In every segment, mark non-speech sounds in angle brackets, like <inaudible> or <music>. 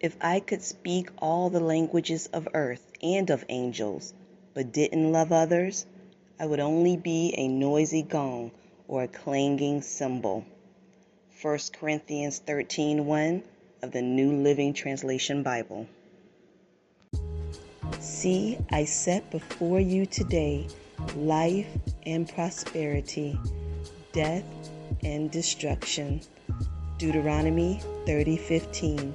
If I could speak all the languages of earth and of angels, but didn't love others, I would only be a noisy gong or a clanging cymbal. 1 Corinthians 13:1 of the New Living Translation Bible. See, I set before you today life and prosperity, death and destruction. Deuteronomy 30:15.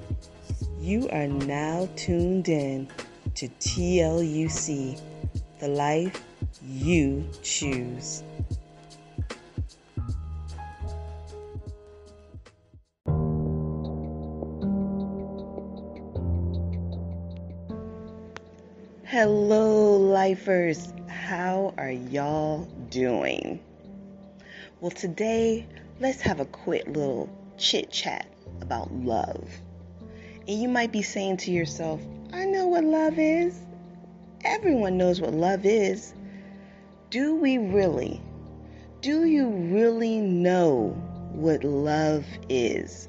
You are now tuned in to TLUC, the life you choose. Hello, lifers. How are y'all doing? Well, today, let's have a quick little chit chat about love. And you might be saying to yourself, I know what love is. Everyone knows what love is. Do we really? Do you really know what love is?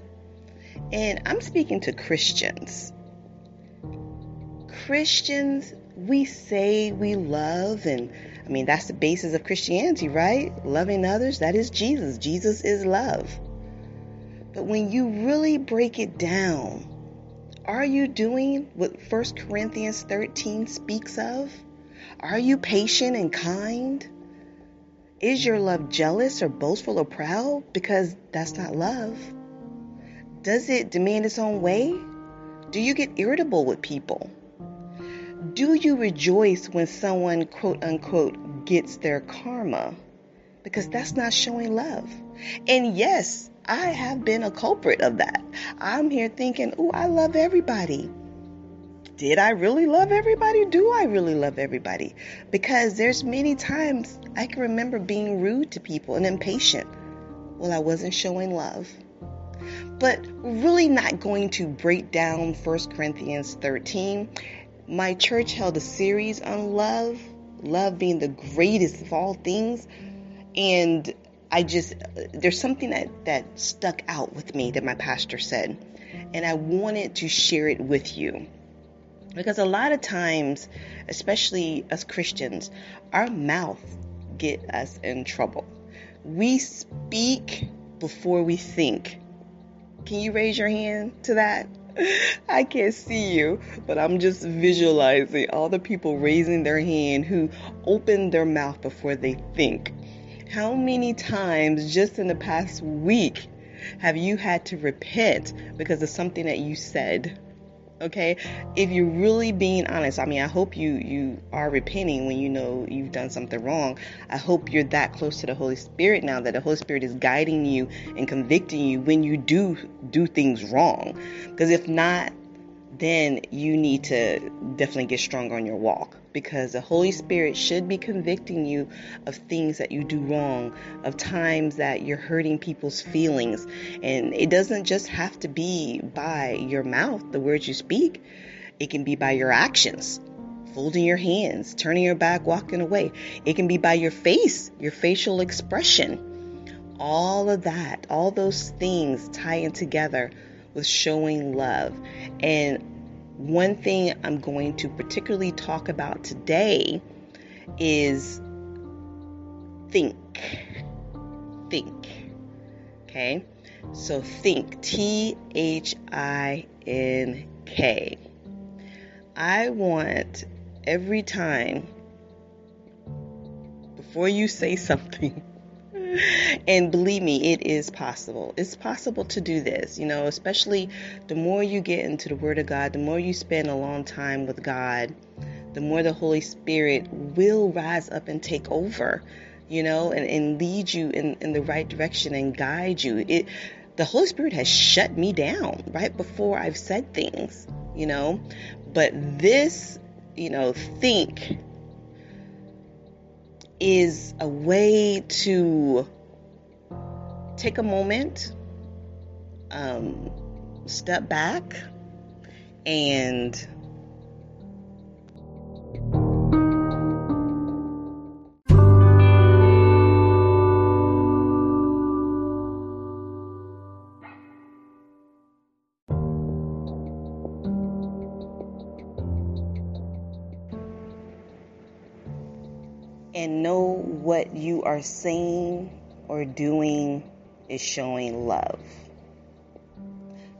And I'm speaking to Christians. Christians, we say we love, and I mean, that's the basis of Christianity, right? Loving others, that is Jesus. Jesus is love. But when you really break it down, are you doing what 1 Corinthians 13 speaks of? Are you patient and kind? Is your love jealous or boastful or proud? Because that's not love. Does it demand its own way? Do you get irritable with people? Do you rejoice when someone, quote unquote, gets their karma? Because that's not showing love. And yes, I have been a culprit of that. I'm here thinking, oh, I love everybody. Did I really love everybody? Do I really love everybody? Because there's many times I can remember being rude to people and impatient. Well, I wasn't showing love. But really not going to break down 1 Corinthians 13. My church held a series on love, love being the greatest of all things. And I just there's something that that stuck out with me that my pastor said, and I wanted to share it with you. Because a lot of times, especially as Christians, our mouth get us in trouble. We speak before we think. Can you raise your hand to that? <laughs> I can't see you, but I'm just visualizing all the people raising their hand who open their mouth before they think. How many times just in the past week have you had to repent because of something that you said? Okay? If you're really being honest, I mean, I hope you you are repenting when you know you've done something wrong. I hope you're that close to the Holy Spirit now that the Holy Spirit is guiding you and convicting you when you do do things wrong. Because if not, then you need to definitely get stronger on your walk because the Holy Spirit should be convicting you of things that you do wrong, of times that you're hurting people's feelings. And it doesn't just have to be by your mouth, the words you speak, it can be by your actions. Folding your hands, turning your back, walking away. It can be by your face, your facial expression. All of that, all those things tying together with showing love. And one thing I'm going to particularly talk about today is think. Think. Okay? So think. T H I N K. I want every time before you say <laughs> something, <laughs> and believe me, it is possible. It's possible to do this, you know, especially the more you get into the Word of God, the more you spend a long time with God, the more the Holy Spirit will rise up and take over, you know, and, and lead you in, in the right direction and guide you. It the Holy Spirit has shut me down right before I've said things, you know. But this, you know, think is a way to take a moment, um, step back, and are saying or doing is showing love.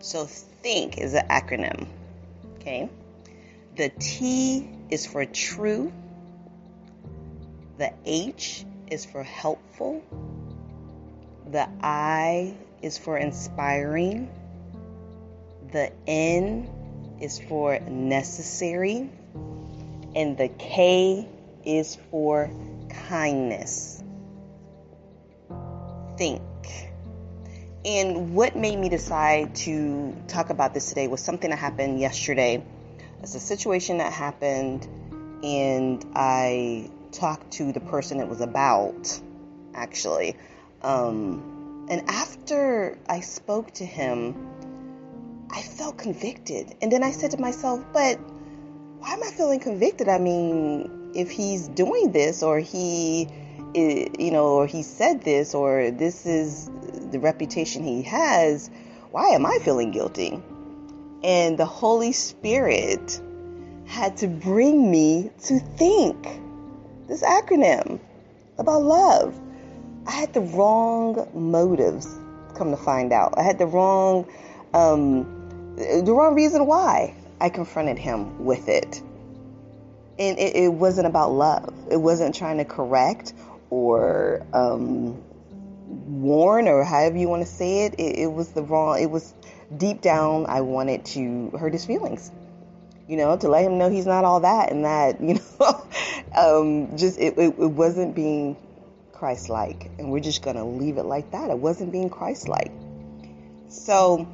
So, think is an acronym. Okay. The T is for true. The H is for helpful. The I is for inspiring. The N is for necessary. And the K is for kindness. Think. And what made me decide to talk about this today was something that happened yesterday. It's a situation that happened, and I talked to the person it was about, actually. Um, and after I spoke to him, I felt convicted. And then I said to myself, but why am I feeling convicted? I mean, if he's doing this or he, you know, or he said this or this is the reputation he has, why am I feeling guilty? And the Holy Spirit had to bring me to think this acronym about love. I had the wrong motives, come to find out. I had the wrong, um, the wrong reason why I confronted him with it. And it, it wasn't about love. It wasn't trying to correct or um, warn or however you want to say it. it. It was the wrong, it was deep down, I wanted to hurt his feelings you know, to let him know he's not all that and that, <laughs> you know, um, just it, it, it, wasn't being Christ like. And we're just going to leave it like that. It wasn't being Christ like. So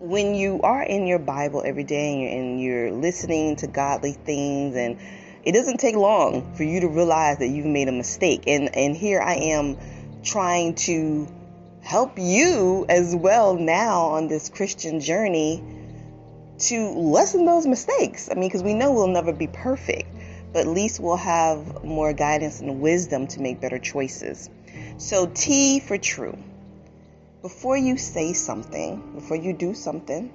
when you are in your Bible every day and you're, and you're listening to godly things and it doesn't take long for you to realize that you've made a mistake. And, and here I am trying to help you as well now on this Christian journey to lessen those mistakes. I mean, because we know we'll never be perfect, but at least we'll have more guidance and wisdom to make better choices. So, T for true. Before you say something, before you do something,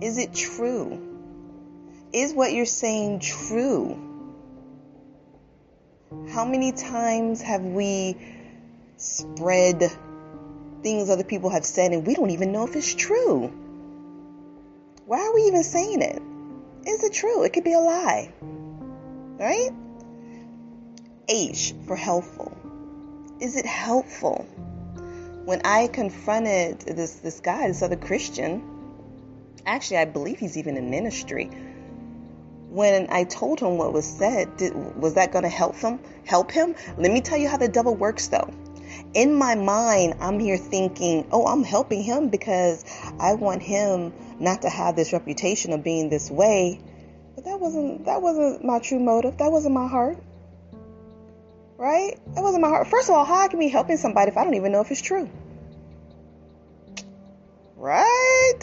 is it true? Is what you're saying true? How many times have we spread things other people have said and we don't even know if it's true? Why are we even saying it? Is it true? It could be a lie. Right? H for helpful. Is it helpful? When I confronted this this guy, this other Christian, actually I believe he's even in ministry. When I told him what was said, did, was that going to help him? Help him? Let me tell you how the devil works though in my mind, I'm here thinking, oh, I'm helping him because I want him not to have this reputation of being this way. But that wasn't that wasn't my true motive. That wasn't my heart. Right? That wasn't my heart. First of all, how I can be helping somebody if I don't even know if it's true? Right?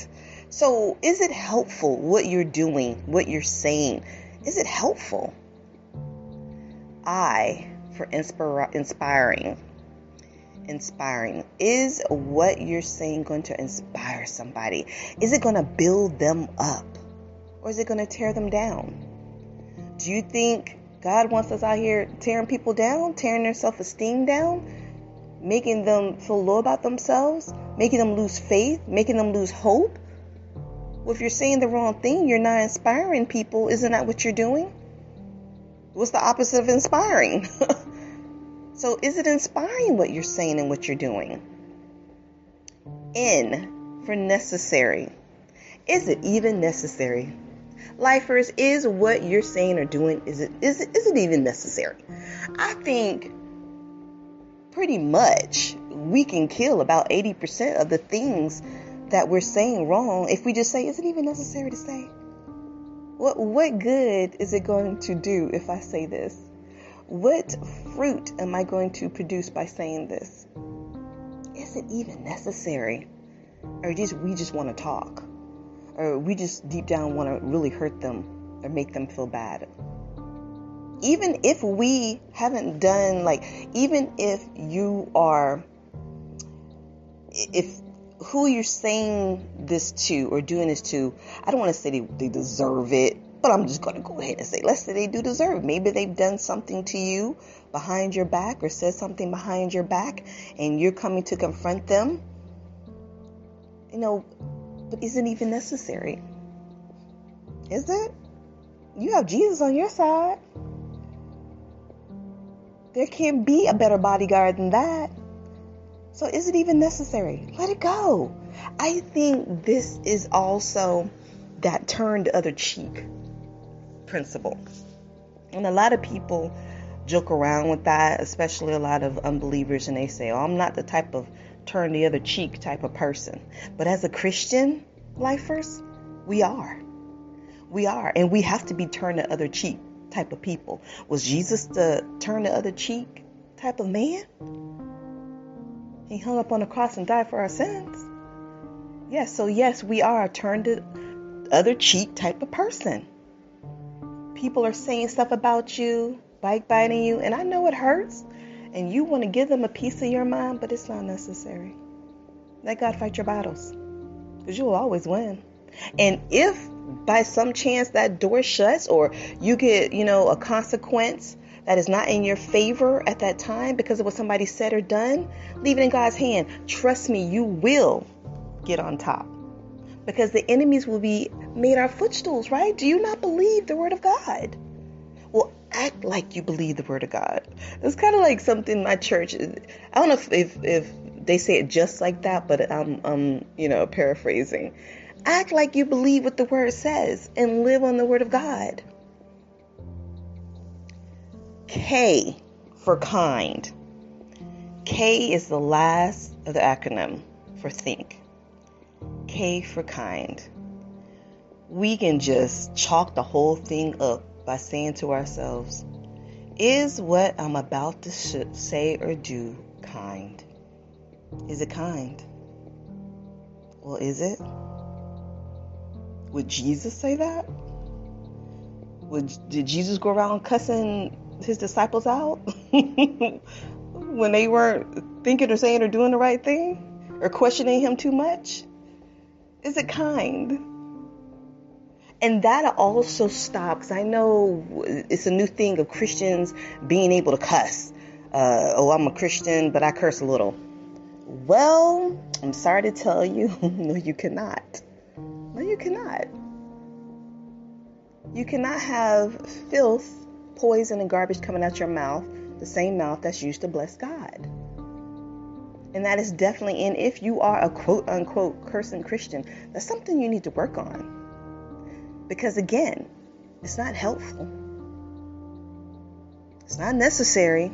So, is it helpful what you're doing, what you're saying? Is it helpful? I for inspira- inspiring inspiring? Is what you're saying going to inspire somebody? Is it going to build them up? Or is it going to tear them down? Do you think God wants us out here tearing people down, tearing their self esteem down, making them feel low about themselves, making them lose faith, making them lose hope? Well, if you're saying the wrong thing, you're not inspiring people. Isn't that what you're doing? What's the opposite of inspiring? <laughs> So, is it inspiring what you're saying and what you're doing? N for necessary. Is it even necessary? Lifers, is what you're saying or doing is it is it is it even necessary? I think pretty much we can kill about 80% of the things that we're saying wrong if we just say, is it even necessary to say? What what good is it going to do if I say this? What fruit am I going to produce by saying this? Is it even necessary? Or just we just want to talk? Or we just deep down want to really hurt them or make them feel bad? Even if we haven't done like even if you are if who you're saying this to or doing this to, I don't want to say they, they deserve it But I'm just going to go ahead and say, let's say they do deserve. Maybe they've done something to you behind your back or said something behind your back and you're coming to confront them. You know, but isn't even necessary. Is it? You have Jesus on your side. There can't be a better bodyguard than that. So is it even necessary? Let it go. I think this is also that turn the other cheek principle. And a lot of people joke around with that, especially a lot of unbelievers, and they say, Oh, I'm not the type of turn the other cheek type of person. But as a Christian lifers, we are. We are. And we have to be turn the other cheek type of people. Was Jesus the turn the other cheek type of man? He hung up on the cross and died for our sins. Yes, so yes, we are a turned the other cheek type of person. People are saying stuff about you, bike biting you, and I know it hurts. And you want to give them a piece of your mind, but it's not necessary. Let God fight your battles. Because you will always win. And if by some chance that door shuts or you get, you know, a consequence that is not in your favor at that time because of what somebody said or done, leave it in God's hand. Trust me, you will get on top because the enemies will be made our footstools, right? Do you not believe the word of God? Well, act like you believe the word of God. It's kind of like something my church. I don't know if, if, if they say it just like that, but I'm, I'm, you know, paraphrasing. Act like you believe what the word says and live on the word of God. K for kind. K is the last of the acronym for think. K for kind. We can just chalk the whole thing up by saying to ourselves, Is what I'm about to say or do kind? Is it kind? Well, is it? Would Jesus say that? Would, did Jesus go around cussing his disciples out <laughs> when they weren't thinking or saying or doing the right thing or questioning him too much? Is it kind? And that also stops. I know it's a new thing of Christians being able to cuss. Uh, oh, I'm a Christian, but I curse a little. Well, I'm sorry to tell you, <laughs> no, you cannot. No, you cannot. You cannot have filth, poison, and garbage coming out your mouth, the same mouth that's used to bless God. And that is definitely in if you are a quote unquote cursing Christian, that's something you need to work on. Because again, it's not helpful. It's not necessary.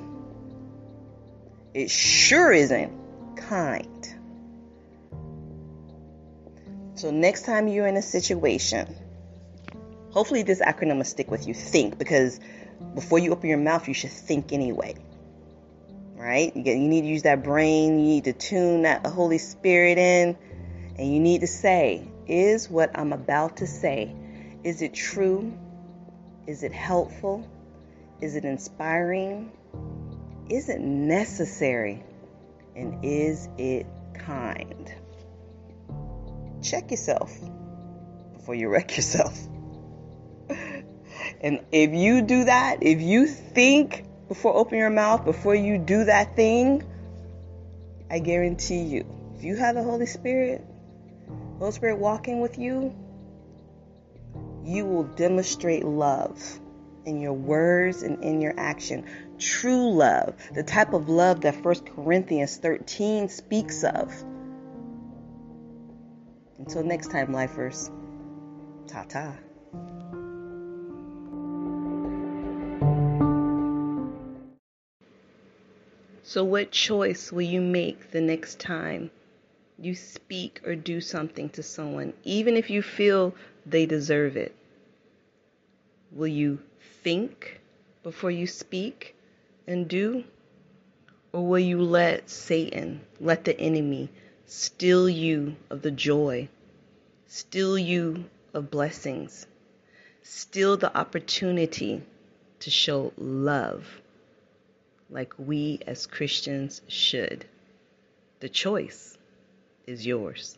It sure isn't kind. So next time you're in a situation, hopefully this acronym will stick with you. Think, because before you open your mouth, you should think anyway. Right? You, get, you need to use that brain. You need to tune that Holy Spirit in, and you need to say, "Is what I'm about to say, is it true? Is it helpful? Is it inspiring? Is it necessary? And is it kind?" check yourself before you wreck yourself. And if you do that, if you think before opening your mouth, before you do that thing, I guarantee you, if you have the Holy Spirit, Holy Spirit walking with you, you will demonstrate love in your words and in your action. True love, the type of love that 1 Corinthians 13 speaks of until next time, lifers, ta ta. So, what choice will you make the next time you speak or do something to someone, even if you feel they deserve it? Will you think before you speak and do? Or will you let Satan, let the enemy, steal you of the joy, steal you of blessings, steal the opportunity to show love like we as Christians should. The choice is yours.